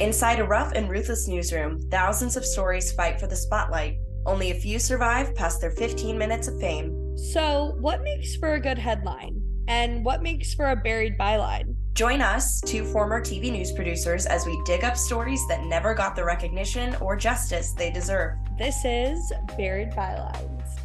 Inside a rough and ruthless newsroom, thousands of stories fight for the spotlight. Only a few survive past their 15 minutes of fame. So, what makes for a good headline? And what makes for a buried byline? Join us, two former TV news producers, as we dig up stories that never got the recognition or justice they deserve. This is Buried Bylines.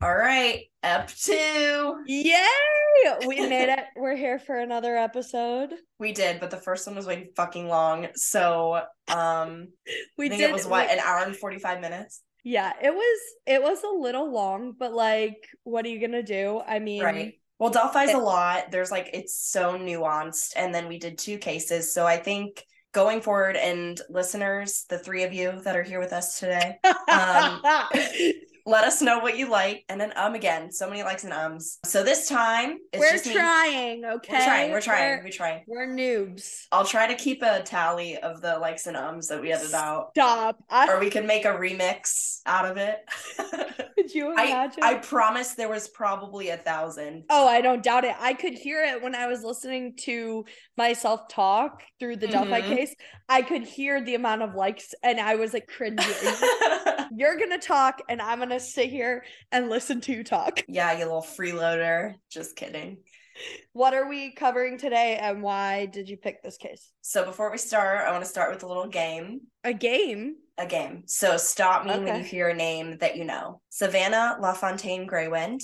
All right, up two. Yay! We made it. We're here for another episode. We did, but the first one was way fucking long. So, um, We did it was what we- an hour and 45 minutes. Yeah, it was it was a little long, but like what are you gonna do? I mean Right. Well, Delphi's It- a lot. There's like it's so nuanced, and then we did two cases. So I think going forward, and listeners, the three of you that are here with us today, um, let us know what you like, and then um again, so many likes and ums. So this time it's we're just me. trying, okay? We're trying. We're trying. We're, We're trying. we're noobs. I'll try to keep a tally of the likes and ums that we edited out, Stop. I, or we can make a remix out of it. could you I imagine? I promise there was probably a thousand. Oh, I don't doubt it. I could hear it when I was listening to myself talk through the Delphi Mhm. case. I could hear the amount of likes and I was like cringing. You're gonna talk and I'm gonna sit here and listen to you talk. yeah, you little freeloader. Just kidding. What are we covering today and why did you pick this case? So before we start, I want to start with a little game. A game? A game. So stop me when you hear a name that you know. Savanna LaFontaine Greywind,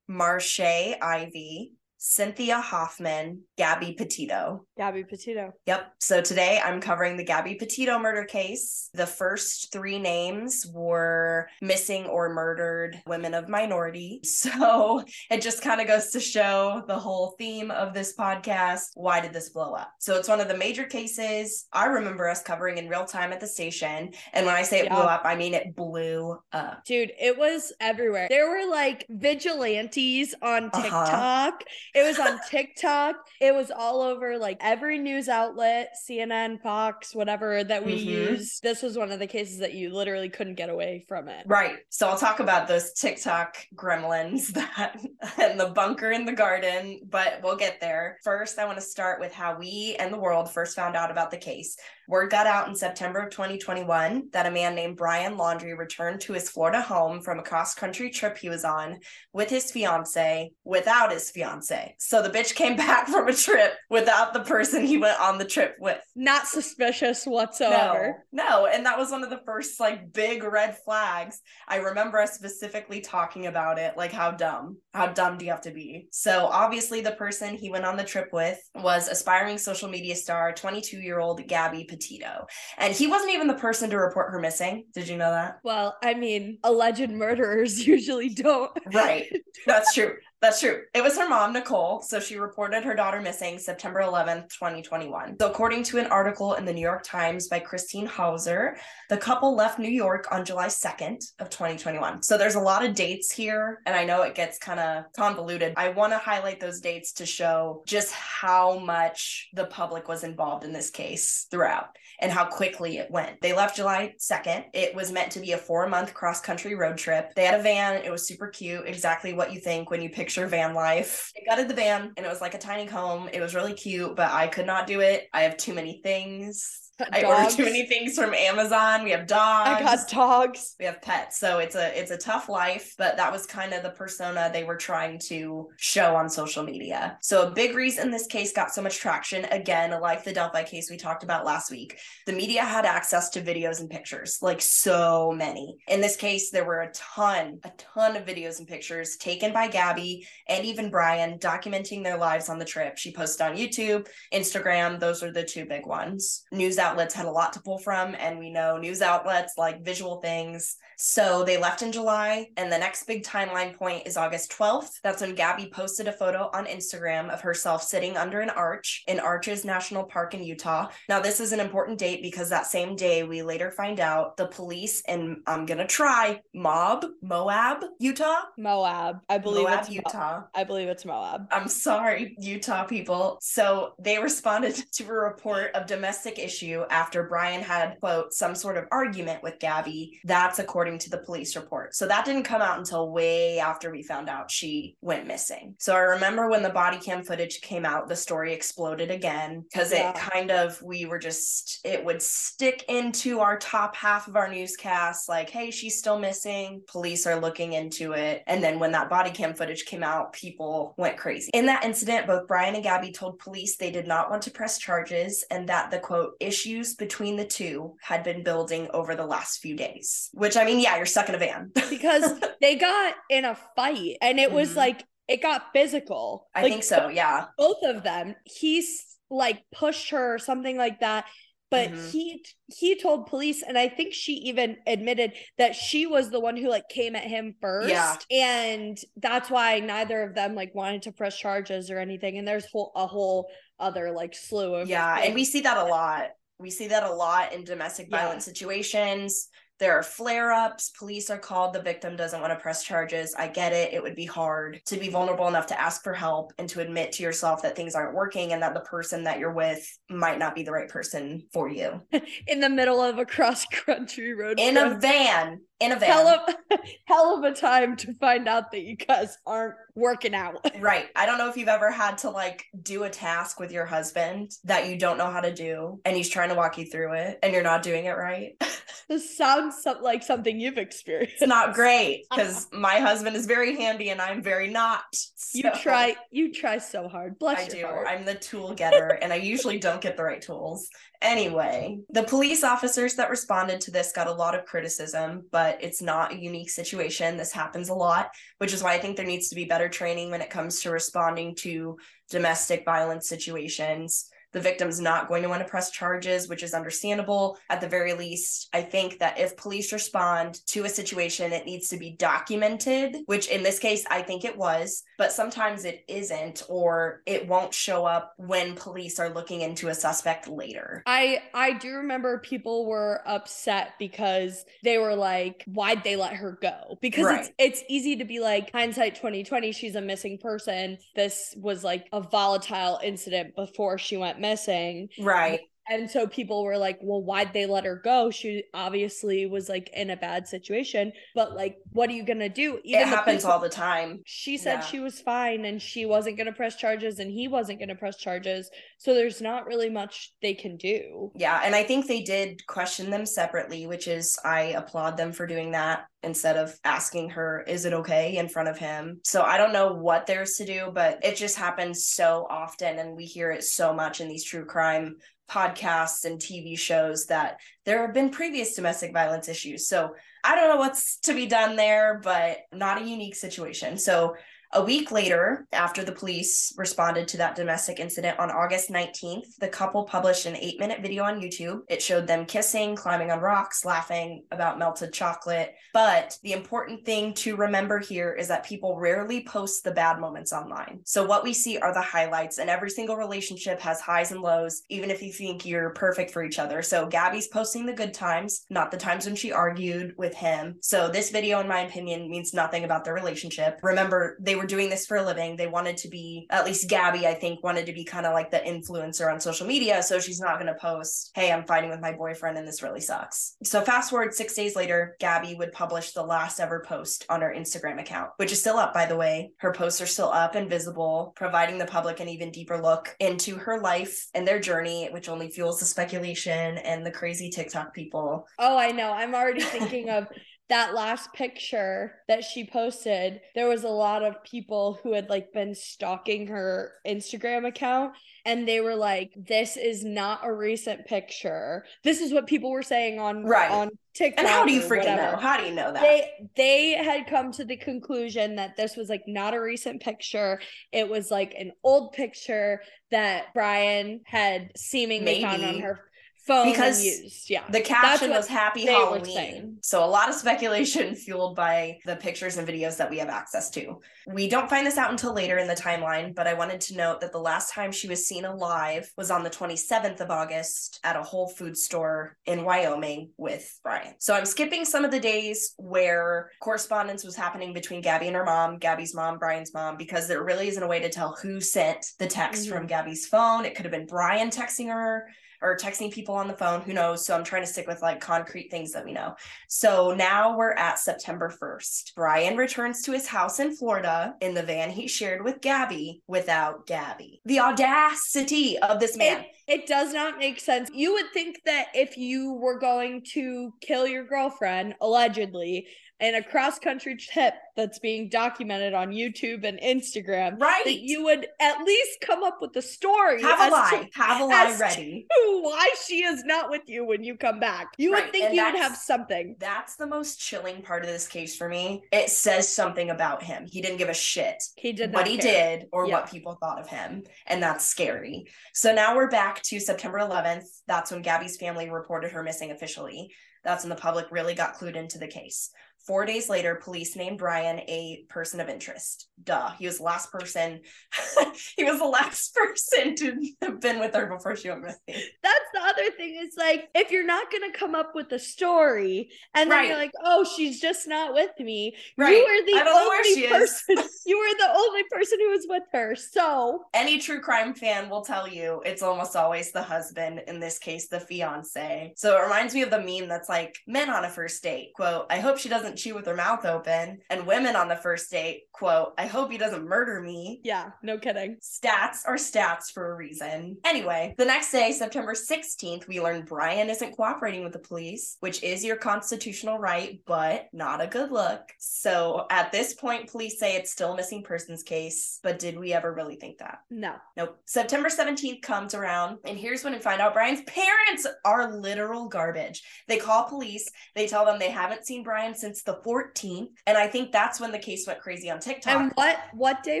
Marche Ivy, Cynthia Hoffman, Gabby Petito. Gabby Petito. Yep. So today I'm covering the Gabby Petito murder case. The first three names were missing or murdered women of minority. So it just kind of goes to show the whole theme of this podcast. Why did this blow up? So it's one of the major cases I remember us covering in real time at the station. And when I say it blew up, I mean it blew up. Dude, it was everywhere. There were like vigilantes on Uh-huh. It was on TikTok. It was all over like every news outlet, CNN, Fox, whatever that we Mhm. use. This was one of the cases that you literally couldn't get away from it. Right. So I'll talk about those TikTok gremlins that and the bunker in the garden, but we'll get there. First, I want to start with how we and the world first found out about the case. Word got out in September of 2021 that a man named Brian Laundrie returned to his Florida home from a cross country trip he was on with his fiance without his fiance. So the bitch came back from a trip without the person he went on the trip with. Not suspicious whatsoever. No, no, and that was one of the first like big red flags. I remember us specifically talking about it, like how dumb, how dumb do you have to be? So obviously, the person he went on the trip with was aspiring social media star, 22 year old Gabby Petito, and he wasn't even the person to report her missing. Did you know that? Well, I mean, alleged murderers usually don't. Right. That's true. That's true. It was her mom, Nicole. So she reported her daughter missing September 11th, 2021. So, according to an article in the New York Times by Christine Hauser, the couple left New York on July 2nd of 2021. So, there's a lot of dates here, and I know it gets kind of convoluted. I want to highlight those dates to show just how much the public was involved in this case throughout and how quickly it went. They left July 2nd. It was meant to be a four month cross country road trip. They had a van. It was super cute, exactly what you think when you picture van life. They gutted the van and it was like a tiny home. It was really cute, but I could not do it. I have too many things. I ordered Dogs. too many things from Amazon. We have dogs. I got dogs. we have pets. So it's a it's a tough life but that was kind of the persona they were trying to show on social media. So a big reason this case got so much traction again like the delphi case we talked about last week the media had access to videos and pictures like so many. In this case there were a ton a ton of videos and pictures taken by gabby and even brian documenting their lives on the trip. She posted on youtube instagram. Those are the two big ones. News outlets had a lot to pull from and we know news outlets like visual things so they left in July, and the next big timeline point is August 12th. That's when Gabby posted a photo on Instagram of herself sitting under an arch in Arches National Park in Utah. Now, this is an important date because that same day we later find out the police in, I'm gonna try, Mob, Moab, Utah. Moab. I believe Moab, it's Utah. Utah. I believe it's Moab. I'm sorry, Utah people. So they responded to a report of domestic issue after Brian had, quote, some sort of argument with Gabby. That's according to the police report. So that didn't come out until way after we found out she went missing. So I remember when the body cam footage came out, the story exploded again because Yeah. it kind of, we were just, it would stick into our top half of our newscast like, hey, she's still missing. Police are looking into it. And then when that body cam footage came out, people went crazy. In that incident, both Brian and Gabby told police they did not want to press charges and that the quote issues between the two had been building over the last few days. Which I mean, yeah, you're stuck in a van. Because they got in a fight and it was Mhm. like it got physical. I Like, think so, yeah. Both of them. He's like pushed her or something like that. But Mhm. he he told police, and I think she even admitted that she was the one who like came at him first. Yeah. And that's why neither of them like wanted to press charges or anything. And there's whole a whole other like slew of Yeah, and we see that a lot. We see that a lot in domestic Yeah. violence situations. There are flare ups, police are called, the victim doesn't want to press charges. I get it. It would be hard to be vulnerable enough to ask for help and to admit to yourself that things aren't working and that the person that you're with might not be the right person for you. in the middle of a cross country road In a van, in a van. hell of hell of a time to find out that you guys aren't working out. Right. I don't know if you've ever had to like do a task with your husband that you don't know how to do and he's trying to walk you through it and you're not doing it right. This sounds so- like something you've experienced. It's not great because my husband is very handy and I'm very not. You try you try so hard. Bless I do. heart. I'm the tool getter and I usually don't get the right tools. Anyway, the police officers that responded to this got a lot of criticism, but it's not a unique situation. This happens a lot, which is why I think there needs to be better training when it comes to responding to domestic violence situations. The victim's not going to want to press charges, which is understandable. At the very least, I think that if police respond to a situation, it needs to be documented, which in this case, I think it was, but sometimes it isn't, or it won't show up when police are looking into a suspect later. I I do remember people were upset because they were like, why'd they let her go? Because it's it's easy to be like hindsight 2020, she's a missing person. This was like a volatile incident before she went missing. Right. And so people were like, well, why'd they let her go? She obviously was like in a bad situation. But like, what are you gonna do? it the happens police- all the time. she said Yeah. she was fine and she wasn't going to press charges and he wasn't going to press charges. So there's not really much they can do. Yeah, and I think they did question them separately, which is I applaud them for doing that instead of asking her, is it okay in front of him? So I don't know what there's to do, but it just happens so often and we hear it so much in these true crime podcasts and TV shows that there have been previous domestic violence issues. So I don't know what's to be done there, but not a unique situation. So a week later, after the police responded to that domestic incident on August 19th, the couple published an eight minute video on YouTube. It showed them kissing, climbing on rocks, laughing about melted chocolate. But the important thing to remember here is that people rarely post the bad moments online. So, what we see are the highlights, and every single relationship has highs and lows, even if you think you're perfect for each other. So, Gabby's posting the good times, not the times when she argued with him. So, this video, in my opinion, means nothing about their relationship. Remember, they were doing this for a living. They wanted to be, at least Gabby, I think, wanted to be kind of like the influencer on social media. So she's not going to post, hey, I'm fighting with my boyfriend and this really sucks. So fast forward six days later, Gabby would publish the last ever post on her Instagram account, which is still up, by the way. Her posts are still up and visible, providing the public an even deeper look into her life and their journey, which only fuels the speculation and the crazy TikTok people. Oh, I know. I'm already thinking of that last picture that she posted. There was a lot of people who had like been stalking her Instagram account and they were like, this is not a recent picture. This is what people were saying on Right. on TikTok. And how do you freaking whatever. know? How do you know that? they they had come to the conclusion that this was like not a recent picture it was like an old picture that brian had seemingly found on her phone Because used. Yeah. The caption was Happy Halloween. So a lot of speculation fueled by the pictures and videos that we have access to. We don't find this out until later in the timeline, but I wanted to note that the last time she was seen alive was on the 27th of August at a Whole Food store in Wyoming with Brian. So I'm skipping some of the days where correspondence was happening between Gabby and her mom, Gabby's mom, Brian's mom, because there really isn't a way to tell who sent the text Mhm. from Gabby's phone. It could have been Brian texting her or texting people on the phone who knows? So i'm trying to stick with like concrete things that we know. So now we're at september 1st brian returns to his house in florida in the van he shared with gabby without gabby. The audacity of this man. It, it does not make sense. You would think that if you were going to kill your girlfriend, allegedly, in a cross country trip that's being documented on YouTube and Instagram, right that you would at least come up with a story have a lie to have a lie ready why she is not with you when you come back. You Right, would think and you would have something. that's the most chilling part of this case for me it says something about him he didn't give a shit He did not what he care. did or Yeah. what people thought of him. And that's scary. So now we're back to September 11th. That's when Gabby's family reported her missing officially. That's when the public really got clued into the case. Four days later, police named Brian a person of interest. Duh. He was the last person. he was the last person to have been with her before she went missing. That's the other thing. Is like if you're not gonna come up with a story and then you're like, oh, she's just not with me. Right. You were the I don't know where only she is. person. you were the only person who was with her. So Any true crime fan will tell you it's almost always the husband, in this case, the fiance. So it reminds me of the meme that's like men on a first date, quote, I hope she doesn't chew with her mouth open. And women on the first date, quote, I hope he doesn't murder me. yeah, no kidding. Stats are stats for a reason. Anyway, the next day, September 16th, we learn Brian isn't cooperating with the police, which is your constitutional right, but not a good look. So at this point, police say it's still a missing persons case, but did we ever really think that? No. Nope. September 17th comes around, and here's when we find out Brian's parents are literal garbage. They call police, they tell them they haven't seen Brian since the 14th, and I think that's when the case went crazy on TikTok. And what what day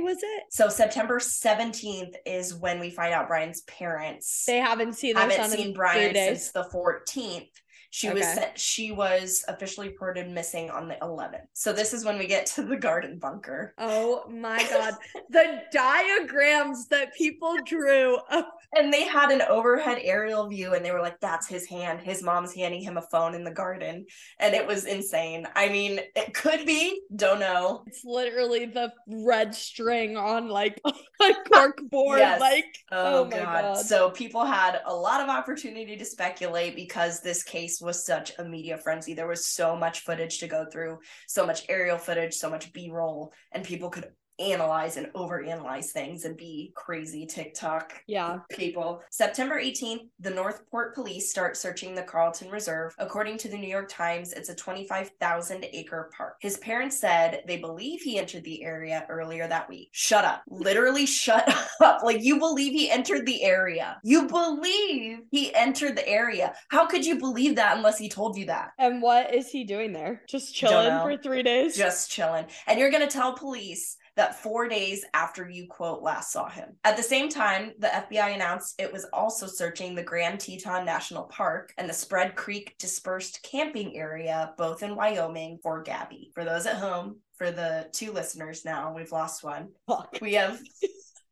was it? so September 17th is when we find out Brian's parents They haven't seen haven't seen Brian since the 14th. She was Okay. sent, she was officially reported missing on the 11th. So this is when we get to the garden bunker. Oh my god. the diagrams that people drew of And they had an overhead aerial view and they were like, that's his hand. His mom's handing him a phone in the garden. And it was insane. I mean, it could be, don't know. it's literally the red string on like a cork board. Yes. Like Oh, Oh my God. God. So people had a lot of opportunity to speculate because this case was such a media frenzy. There was so much footage to go through, so much aerial footage, so much B roll, and people could analyze and overanalyze things and be crazy TikTok yeah. people. September 18th, the North Port police start searching the Carlton Reserve. According to the New York Times, it's a 25,000 acre park. His parents said they believe he entered the area earlier that week. Shut up. Literally shut up. Like you believe he entered the area. You believe he entered the area. How could you believe that unless he told you that? And what is he doing there? Just chilling for three days? just chilling. And you're going to tell police that four days after you quote last saw him. At the same time, the FBI announced it was also searching the Grand Teton National Park and the Spread Creek dispersed camping area, both in Wyoming, for Gabby. For those at home, for the two listeners now, we've lost one. Fuck. We have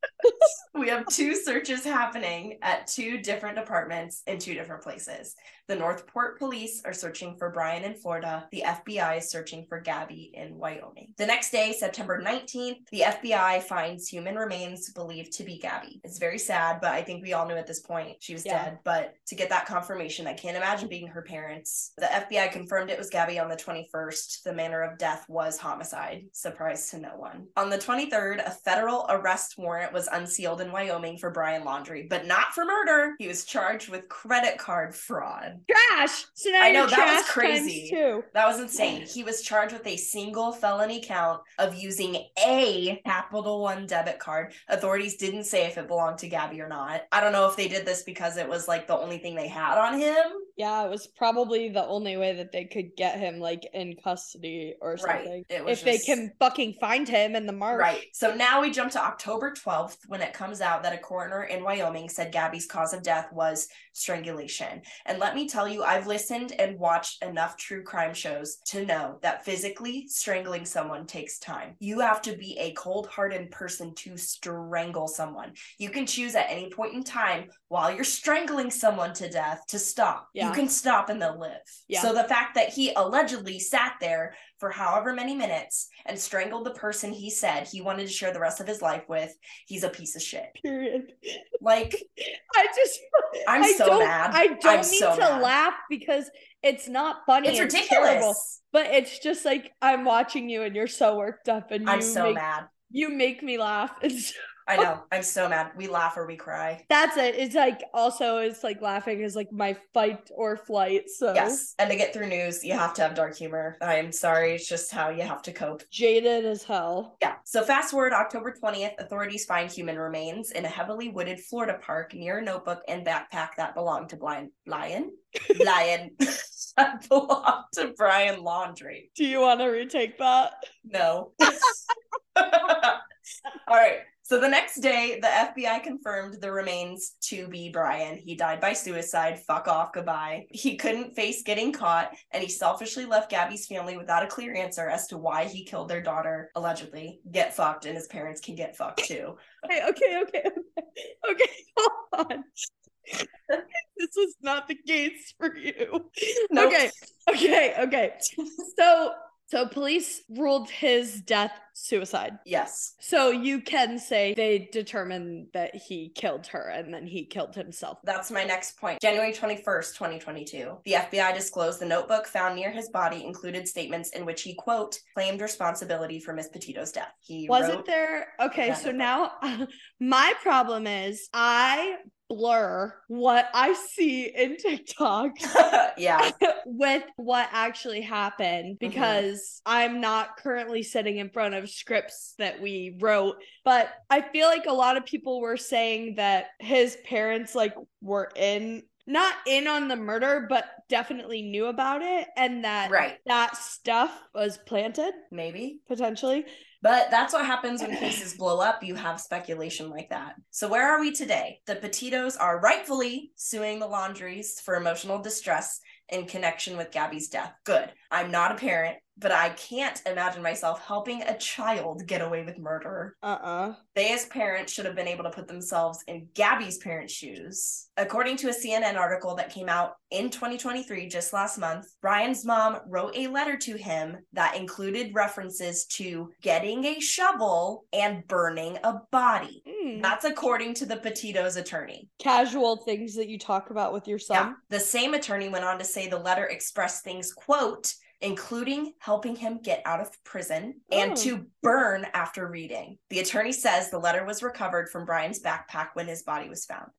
we have two searches happening at two different departments in two different places. The North Port police are searching for Brian in Florida. The FBI is searching for Gabby in Wyoming. The next day, September 19th, the FBI finds human remains believed to be Gabby. It's very sad, but I think we all knew at this point she was Yeah. dead. But to get that confirmation, I can't imagine being her parents. The FBI confirmed it was Gabby on the 21st. The manner of death was homicide. Surprise to no one. On the 23rd, a federal arrest warrant was unsealed in Wyoming for Brian Laundrie, but not for murder. He was charged with credit card fraud. Trash. So I know, that was crazy. That was insane. He was charged with a single felony count of using a Capital One debit card. Authorities didn't say if it belonged to Gabby or not. I don't know if they did this because it was like the only thing they had on him Yeah, it was probably the only way that they could get him like in custody or Right. something. It was If they can fucking find him in the march. Right. So now we jump to October 12th when it comes out that a coroner in Wyoming said Gabby's cause of death was strangulation. And let me tell you, I've listened and watched enough true crime shows to know that physically strangling someone takes time. You have to be a cold hearted person to strangle someone. You can choose at any point in time while you're strangling someone to death to stop. Yeah. You can stop and they'll live. Yeah. So the fact that he allegedly sat there for however many minutes and strangled the person he said he wanted to share the rest of his life with, he's a piece of shit. Period. Like, I just I'm I so don't, mad. I don't I'm need so to mad. laugh because it's not funny. it's and ridiculous. terrible, but it's just like I'm watching you and you're so worked up and you I'm so make, mad. you make me laugh. It's I oh. know. I'm so mad. We laugh or we cry. that's it. It's like also it's like laughing is like my fight or flight. So Yes. And to get through news, you have to have dark humor. I'm sorry. It's just how you have to cope. jaded as hell. Yeah. So fast forward October 20th, authorities find human remains in a heavily wooded Florida park near a notebook and backpack that belonged to Blind Lion. Lion that belonged to Brian Laundrie. Do you want to retake that? No. All right. So the next day, the FBI confirmed the remains to be Brian. He died by suicide. Fuck off. Goodbye. He couldn't face getting caught, and he selfishly left Gabby's family without a clear answer as to why he killed their daughter, allegedly. Get fucked, and his parents can get fucked too. Okay, okay, okay, okay. Okay, hold on. this was not the case for you. Nope. Okay, okay, okay. So so police ruled his death suicide. Yes. So you can say they determined that he killed her and then he killed himself. That's my next point. January 21st, 2022. The FBI disclosed the notebook found near his body included statements in which he, quote, claimed responsibility for Miss Petito's death. He Wasn't there? Okay, so no now my problem is I blur what I see in TikTok yeah. with what actually happened Mm-hmm. because I'm not currently sitting in front of scripts that we wrote. But I feel like a lot of people were saying that his parents like were in not in on the murder, but definitely knew about it and that Right. that stuff was planted Maybe. potentially. But that's what happens when cases blow up. You have speculation like that. So, where are we today? The Petitos are rightfully suing the Laundries for emotional distress in connection with Gabby's death. Good. I'm not a parent, but I can't imagine myself helping a child get away with murder. Uh-uh. They, as parents, should have been able to put themselves in Gabby's parents' shoes. According to a CNN article that came out in 2023, just last month, Brian's mom wrote a letter to him that included references to getting a shovel and burning a body. Hmm. That's according to the Petito's attorney. Casual things that you talk about with your son. The same attorney went on to say the letter expressed things, quote, including helping him get out of prison and Oh. to burn after reading. The attorney says the letter was recovered from Brian's backpack when his body was found.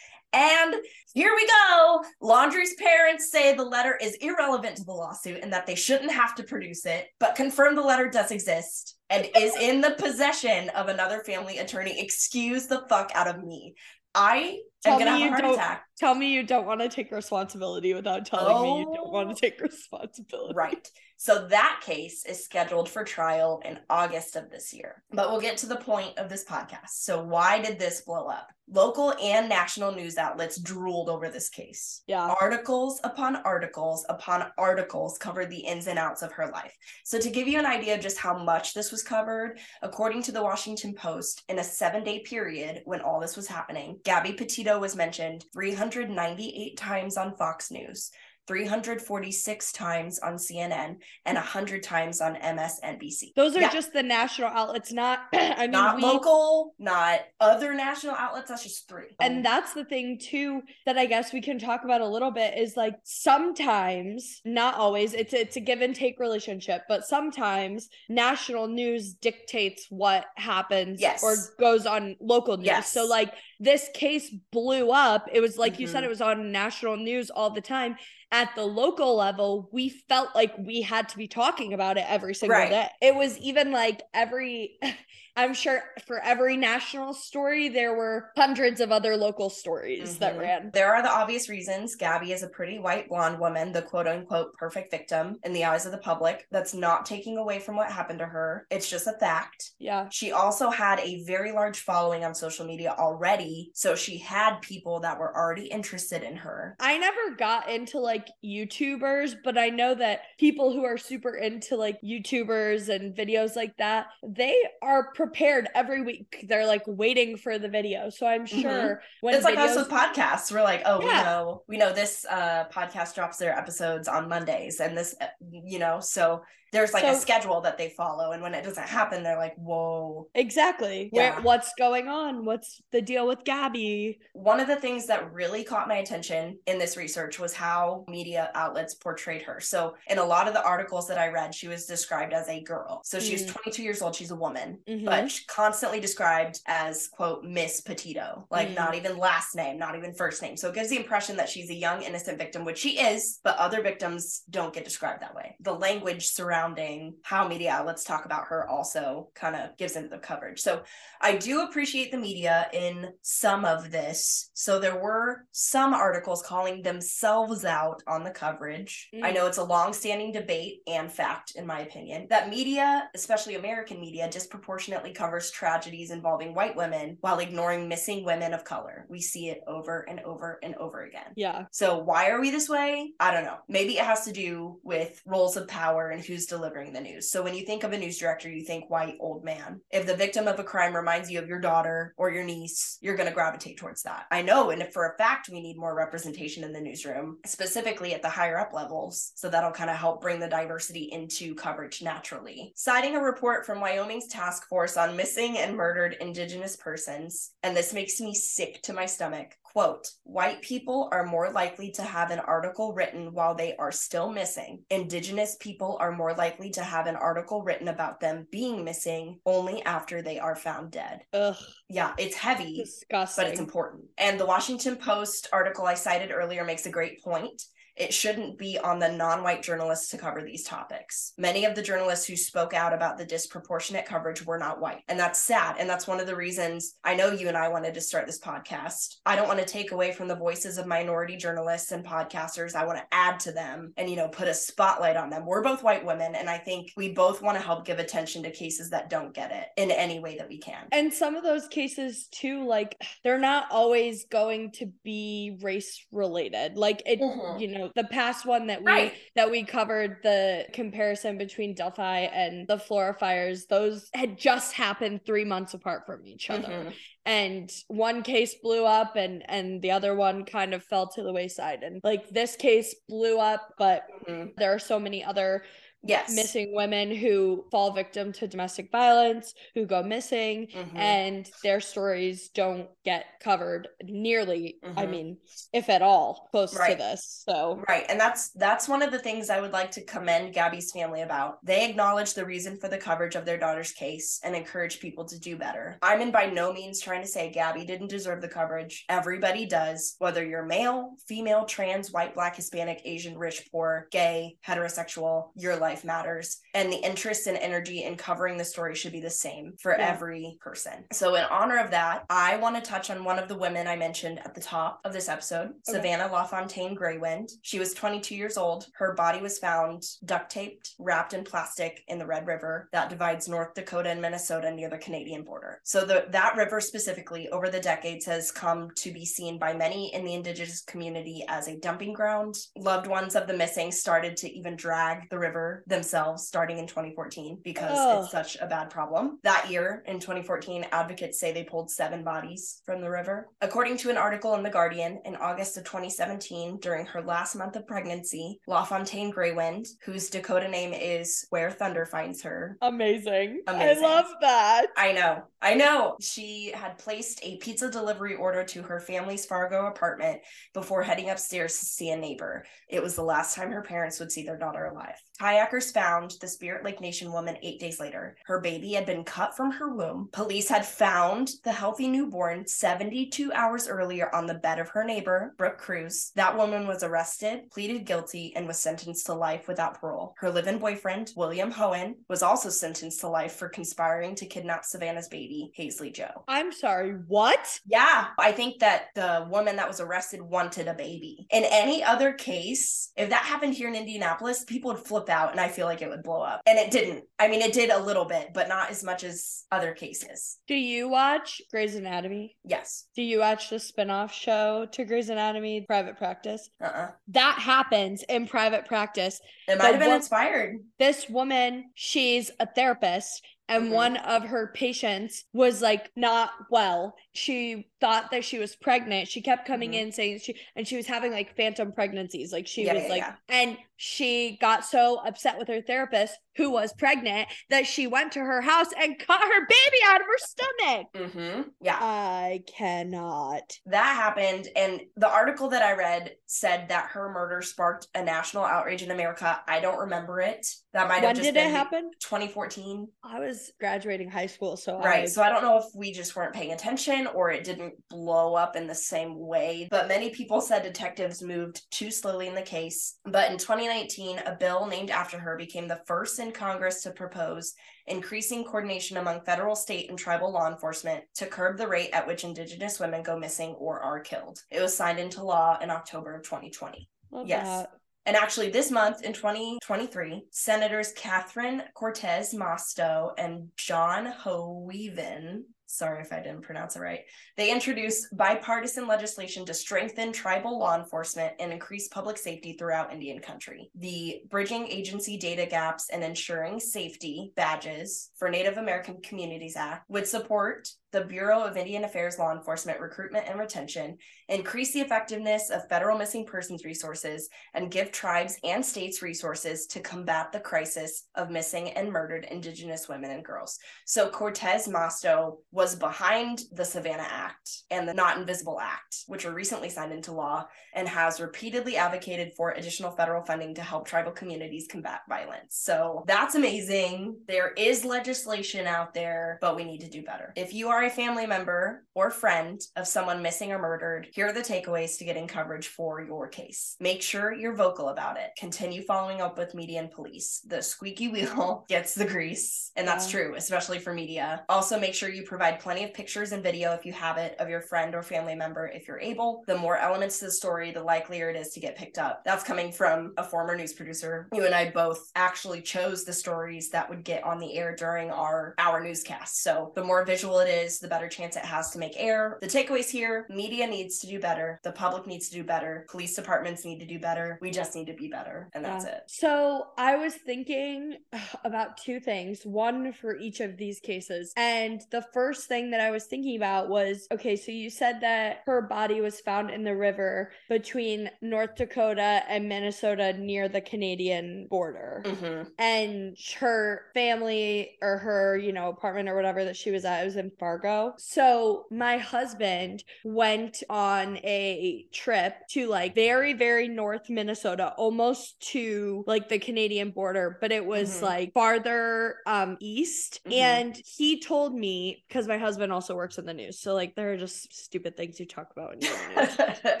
And here we go. Laundrie's parents say the letter is irrelevant to the lawsuit and that they shouldn't have to produce it, but confirm the letter does exist and is in the possession of another family attorney. Excuse the fuck out of me. I Tell me you don't- attack. Tell me you don't want to take responsibility without telling me you don't want Oh. to take responsibility. Right. So that case is scheduled for trial in August of this year. But we'll get to the point of this podcast. So, why did this blow up? Local and national news outlets drooled over this case. Yeah. Articles upon articles upon articles covered the ins and outs of her life. So, to give you an idea of just how much this was covered, according to the Washington Post, in a seven day period when all this was happening, Gabby Petito was mentioned 398 times on Fox News. 346 times on CNN and 100 times on MSNBC. Those are Yeah, just the national outlets, not I mean not we, local, not other national outlets. That's just three. and that's the thing too that I guess we can talk about a little bit is like sometimes, not always, it's it's a give and take relationship, but sometimes national news dictates what happens Yes. or goes on local news. Yes. So like this case blew up. It was like you said, Mhm. it was on national news all the time. At the local level, we felt like we had to be talking about it every single Right. day. It was even like every I'm sure for every national story, there were hundreds of other local stories mm-hmm. that ran. There are the obvious reasons. Gabby is a pretty white blonde woman, the quote unquote perfect victim in the eyes of the public. That's not taking away from what happened to her. It's just a fact. Yeah. She also had a very large following on social media already. So she had people that were already interested in her. I never got into like YouTubers, but I know that people who are super into like YouTubers and videos like that, they are prepared every week. They're like waiting for the video. So I'm mm-hmm. sure mm-hmm. when it's videos- like us with podcasts, we're like, oh, yeah. we know, we know this uh podcast drops their episodes on Mondays and this, uh, you know, so there's like so, a schedule that they follow and when it doesn't happen they're like whoa exactly yeah. Where, what's going on what's the deal with gabby one of the things that really caught my attention in this research was how media outlets portrayed her so in a lot of the articles that i read she was described as a girl so she's mm. 22 years old she's a woman mm-hmm. but constantly described as quote miss petito like mm. not even last name not even first name so it gives the impression that she's a young innocent victim which she is but other victims don't get described that way the language surrounding surrounding how media outlets talk about her also kind of gives into the coverage. So I do appreciate the media in some of this. So there were some articles calling themselves out on the coverage. Mm. I know it's a long-standing debate and fact, in my opinion, that media, especially American media, disproportionately covers tragedies involving white women while ignoring missing women of color. We see it over and over and over again. Yeah. So why are we this way? I don't know. Maybe it has to do with roles of power and who's delivering the news. So when you think of a news director, you think white old man. If the victim of a crime reminds you of your daughter or your niece, you're going to gravitate towards that. I know. And for a fact we need more representation in the newsroom, specifically at the higher up levels. So that'll kind of help bring the diversity into coverage naturally. Citing a report from Wyoming's task force on missing and murdered Indigenous persons, and this makes me sick to my stomach quote white people are more likely to have an article written while they are still missing indigenous people are more likely to have an article written about them being missing only after they are found dead Ugh. yeah it's heavy Disgusting. but it's important and the washington post article i cited earlier makes a great point it shouldn't be on the non white journalists to cover these topics. Many of the journalists who spoke out about the disproportionate coverage were not white. And that's sad. And that's one of the reasons I know you and I wanted to start this podcast. I don't want to take away from the voices of minority journalists and podcasters. I want to add to them and, you know, put a spotlight on them. We're both white women. And I think we both want to help give attention to cases that don't get it in any way that we can. And some of those cases, too, like they're not always going to be race related. Like it, mm-hmm. you know, the past one that we right. that we covered the comparison between Delphi and the Flora fires, those had just happened 3 months apart from each other. Mm-hmm. And one case blew up and and the other one kind of fell to the wayside. And like this case blew up, but mm-hmm. there are so many other yes. missing women who fall victim to domestic violence, who go missing, mm-hmm. and their stories don't get covered nearly, mm-hmm. I mean, if at all, close right. to this. So Right. And that's that's one of the things I would like to commend Gabby's family about. They acknowledge the reason for the coverage of their daughter's case and encourage people to do better. I'm in by no means trying to say Gabby didn't deserve the coverage. Everybody does, whether you're male, female, trans, white, black, Hispanic, Asian, rich, poor, gay, heterosexual, your life life matters and the interest and energy in covering the story should be the same for yeah. every person. So in honor of that, I want to touch on one of the women I mentioned at the top of this episode, okay. Savanna LaFontaine Greywind. She was 22 years old. Her body was found duct taped, wrapped in plastic in the Red River that divides North Dakota and Minnesota near the Canadian border. So the that river specifically over the decades has come to be seen by many in the indigenous community as a dumping ground. Loved ones of the missing started to even drag the river themselves starting in 2014 because oh. it's such a bad problem. That year in 2014, advocates say they pulled seven bodies from the river. According to an article in The Guardian, in August of 2017, during her last month of pregnancy, LaFontaine Greywind, whose Dakota name is Where Thunder Finds Her. Amazing. Amazing. I love that. I know. I know. She had placed a pizza delivery order to her family's Fargo apartment before heading upstairs to see a neighbor. It was the last time her parents would see their daughter alive. Kayak Linebackers found the Spirit Lake Nation woman eight days later. Her baby had been cut from her womb. Police had found the healthy newborn 72 hours earlier on the bed of her neighbor, Brooke Crews. That woman was arrested, pleaded guilty, and was sentenced to life without parole. Her live in boyfriend, William Hoehn, was also sentenced to life for conspiring to kidnap Savanna's baby, Haisley Jo. I'm sorry, what? Yeah, I think that the woman that was arrested wanted a baby. In any other case, if that happened here in Indianapolis, people would flip out and I feel like it would blow up. And it didn't. I mean, it did a little bit, but not as much as other cases. Do you watch Grey's Anatomy? Yes. Do you watch the spin-off show to Grey's Anatomy, Private Practice? Uh-uh. That happens in private practice. It might The have been wo- inspired. This woman, she's a therapist and one of her patients was like not well. She thought that she was pregnant. She kept coming Mhm. in saying she and she was having like phantom pregnancies. Like she Yeah, was yeah, like yeah. and she got so upset with her therapist who was pregnant that she went to her house and cut her baby out of her stomach. Mm-hmm. Yeah. I cannot. that happened and the article that i read said that her murder sparked a national outrage in america i don't remember it that might have When just did been it happen? 2014 I was graduating high school, so right I, so i don't know if we just weren't paying attention or it didn't blow up in the same way but many people said detectives moved too slowly in the case but in 2019 a bill named after her became the first in congress to propose increasing coordination among federal, state, and tribal law enforcement to curb the rate at which Indigenous women go missing or are killed. It was signed into law in October of 2020. love Yes. that. And actually, this month in 2023, Senators Catherine Cortez Masto and John Hoeven, sorry if I didn't pronounce it right, they introduced bipartisan legislation to strengthen tribal law enforcement and increase public safety throughout Indian country. The Bridging Agency Data Gaps and Ensuring Safety Badges for Native American Communities Act would support the Bureau of Indian Affairs Law Enforcement recruitment and retention, increase the effectiveness of federal missing persons resources, and give tribes and states resources to combat the crisis of missing and murdered Indigenous women and girls. So Cortez Masto was behind the Savanna Act and the Not Invisible Act, which were recently signed into law, and has repeatedly advocated for additional federal funding to help tribal communities combat violence. So that's amazing. There is legislation out there, but we need to do better. If you are a family member or friend of someone missing or murdered, here are the takeaways to getting coverage for your case. Make sure you're vocal about it. Continue following up with media and police. The squeaky wheel gets the grease, and that's Yeah. true, especially for media. Also, make sure you provide plenty of pictures and video if you have it of your friend or family member if you're able. The more elements to the story, the likelier it is to get picked up. That's coming from a former news producer. You and I both actually chose the stories that would get on the air during our our newscast. So the more visual it is, the better chance it has to make air. The takeaways here, media needs to do better. The public needs to do better. Police departments need to do better. We just need to be better. And that's Yeah. it. So I was thinking about two things, one for each of these cases. And the first thing that I was thinking about was okay, so you said that her body was found in the river between North Dakota and Minnesota near the Canadian border. Mhm. And her family or her, you know, apartment or whatever that she was at, was in Fargo. So my husband went on a trip to like very, very north Minnesota, almost to like the Canadian border, but it was Mhm. like farther um east. Mhm. And he told me, because my husband also works in the news. So like there are just stupid things you talk about in the news.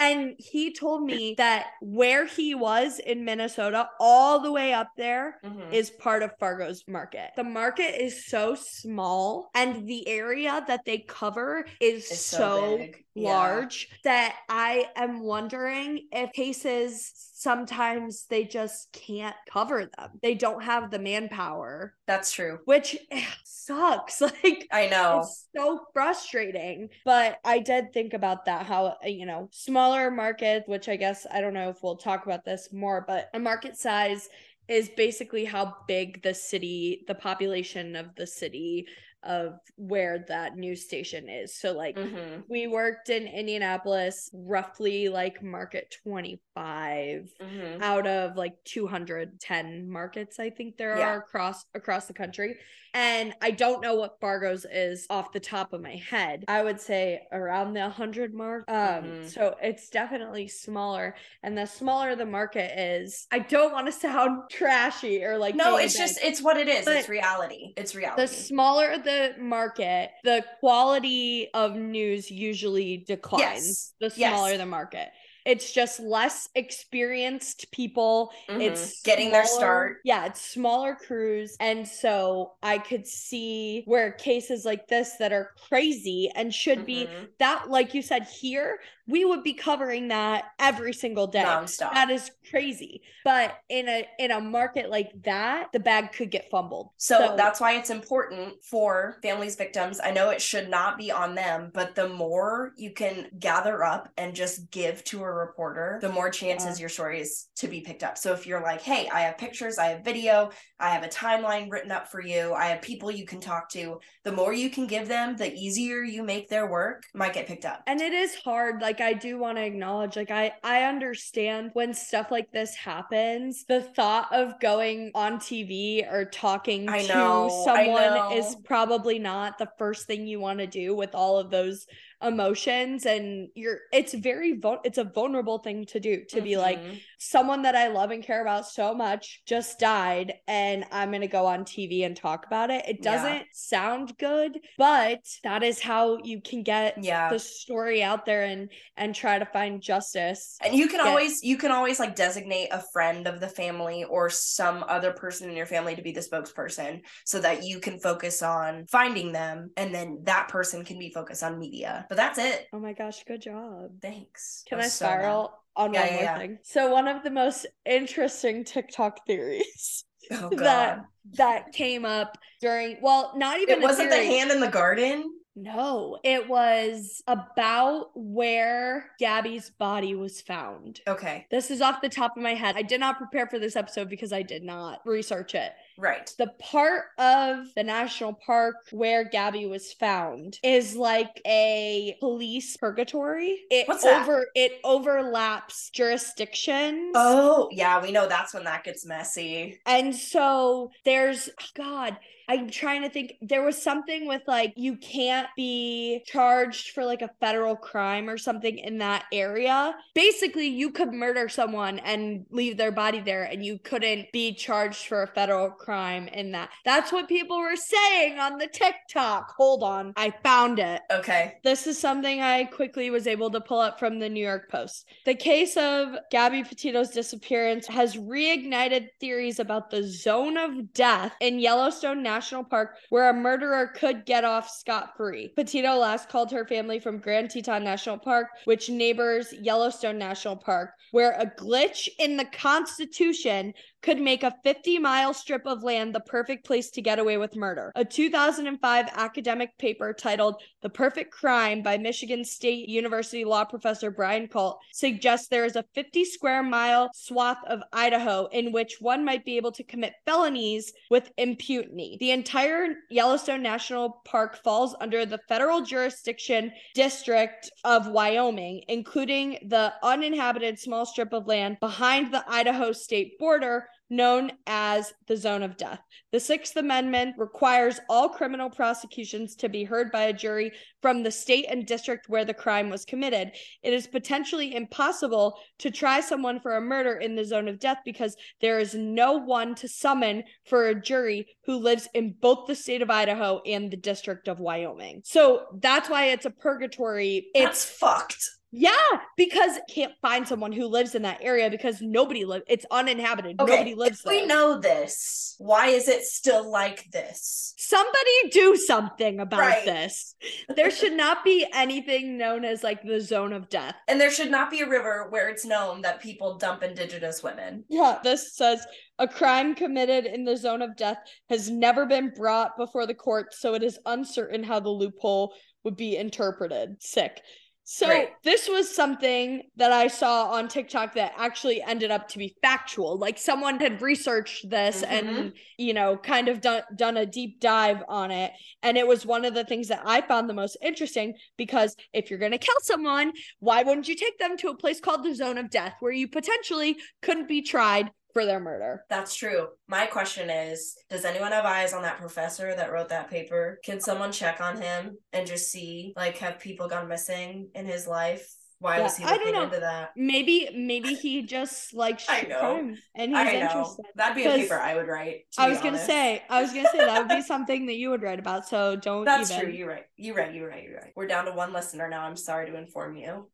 And he told me that where he was in Minnesota, all the way up there, Mhm. is part of Fargo's market. The market is so small, and the area that they cover is It's so. Yeah. large that I am wondering if cases sometimes they just can't cover them. They don't have the manpower, That's true. which eh, sucks. Like I know. it's so frustrating. But I did think about that how, uh, you know, smaller market, which I guess I don't know if we'll talk about this more, but a market size is basically how big the city, the population of the city of where that news station is. So like Mhm. we worked in Indianapolis, roughly like market 25 Mhm. out of like 210 markets I think there Yeah. are across across the country. And I don't know what Fargo's is off the top of my head. I would say around the 100 mark. Um Mhm. so it's definitely smaller and the smaller the market is. I don't want to sound trashy or like No, it's just it's what it is. it's reality. It's reality. the smaller the market, the quality of news usually declines. Yes. The Yes. smaller the market. It's just less experienced people. Mhm. It's getting their start. Yeah, it's smaller crews. And so I could see where cases like this that are crazy and should be Mhm. that, like you said, here, we would be covering that every single day. nonstop. That is crazy. But in a in a market like that, the bag could get fumbled. So, that's why it's important for families victims. I know it should not be on them, but the more you can gather up and just give to a reporter, the more chances Yeah. your story is to be picked up. So if you're like, "Hey, I have pictures, I have video, I have a timeline written up for you, I have people you can talk to," the more you can give them, the easier you make their work might get picked up. and it is hard like i do want to acknowledge like i i understand when stuff like this happens the thought of going on tv or talking I to know, someone is probably not the first thing you want to do with all of those emotions and you're it's very it's a vulnerable thing to do to be like Mhm. someone that I love and care about so much just died and I'm going to go on TV and talk about it. It doesn't sound good, but that is how you can get yeah. the story out there and and try to find justice. And you can get- always you can always like designate a friend of the family or some other person in your family to be the spokesperson so that you can focus on finding them and then that person can be focused on media. But that's it. Oh my gosh, good job. Thanks. Can I was so spiral on Yeah, one yeah, more yeah. thing? So one of the most interesting TikTok theories Oh that that came up during well, not even It wasn't the hand in the garden. No, it was about where Gabby's body was found. Okay. This is off the top of my head. I did not prepare for this episode because I did not research it. Right. The part of the national park where Gabby was found is like a police purgatory. It What's that? over it overlaps jurisdictions. Oh, yeah, we know that's when that gets messy. And so there's oh God, I'm trying to think. There was something with like you can't be charged for like a federal crime or something in that area. Basically, you could murder someone and leave their body there and you couldn't be charged for a federal crime in that. That's what people were saying on the TikTok. Hold on. I found it. Okay. This is something I quickly was able to pull up from the New York Post. The case of Gabby Petito's disappearance has reignited theories about the zone of death in Yellowstone National Park where a murderer could get off scot free. Petito last called her family from Grand Teton National Park, which neighbors Yellowstone National Park, where a glitch in the Constitution could make a 50 mile strip of land the perfect place to get away with murder. A 2005 academic paper titled The Perfect Crime by Michigan State University law professor Brian Kalt suggests there is a 50 square mile swath of Idaho in which one might be able to commit felonies with impunity. The entire Yellowstone National Park falls under the federal jurisdiction district of Wyoming, including the uninhabited small strip of land behind the Idaho state border known as the zone of death. The Sixth Amendment requires all criminal prosecutions to be heard by a jury from the state and district where the crime was committed. It is potentially impossible to try someone for a murder in the zone of death because there is no one to summon for a jury who lives in both the state of Idaho and the district of Wyoming. So that's why it's a purgatory. That's It's fucked. Yeah, because can't find someone who lives in that area because nobody lives. It's uninhabited. Okay. Nobody lives if there. we know this, why is it still like this? Somebody do something about Right. this. There should not be anything known as like the zone of death. And there should not be a river where it's known that people dump indigenous women. Yeah, this says a crime committed in the zone of death has never been brought before the court, so it is uncertain how the loophole would be interpreted. Sick. So Right. this was something that I saw on TikTok that actually ended up to be factual. Like someone had researched this and Mhm. you know kind of done done a deep dive on it and it was one of the things that I found the most interesting because if you're going to kill someone, why wouldn't you take them to a place called the zone of death where you potentially couldn't be tried for their murder? That's true. My question is Does anyone have eyes on that professor that wrote that paper? Can someone check on him and just see, like, have people gone missing in his life? Why Yeah, was he I don't know. into that? Maybe maybe he just likes I know. crime and he's I know. interested. That'd be a paper I would write. I was gonna say, I was gonna say that would be something that you would write about. So don't That's even. true. You're right. You're right. You're right. You're right. We're down to one listener now. I'm sorry to inform you.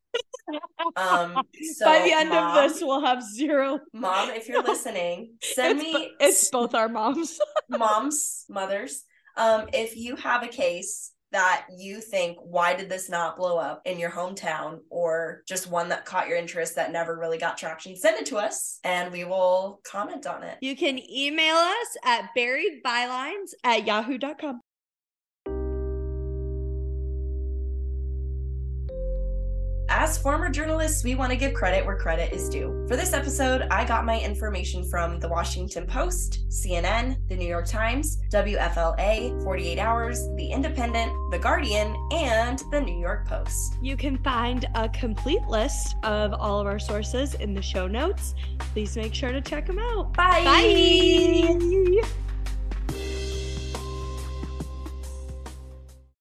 Um, so By the end mom, of this, we'll have zero. mom, if you're listening, send it's, me it's both our moms. moms, mothers. Um, if you have a case that you think, why did this not blow up in your hometown, or just one that caught your interest that never really got traction, send it to us and we will comment on it. you can email us at buriedbylines at yahoo.com. As former journalists, we want to give credit where credit is due. For this episode, I got my information from the Washington Post, CNN, the New York Times, WFLA, 48 Hours, The Independent, The Guardian, and the New York Post. You can find a complete list of all of our sources in the show notes. Please make sure to check them out. Bye. Bye.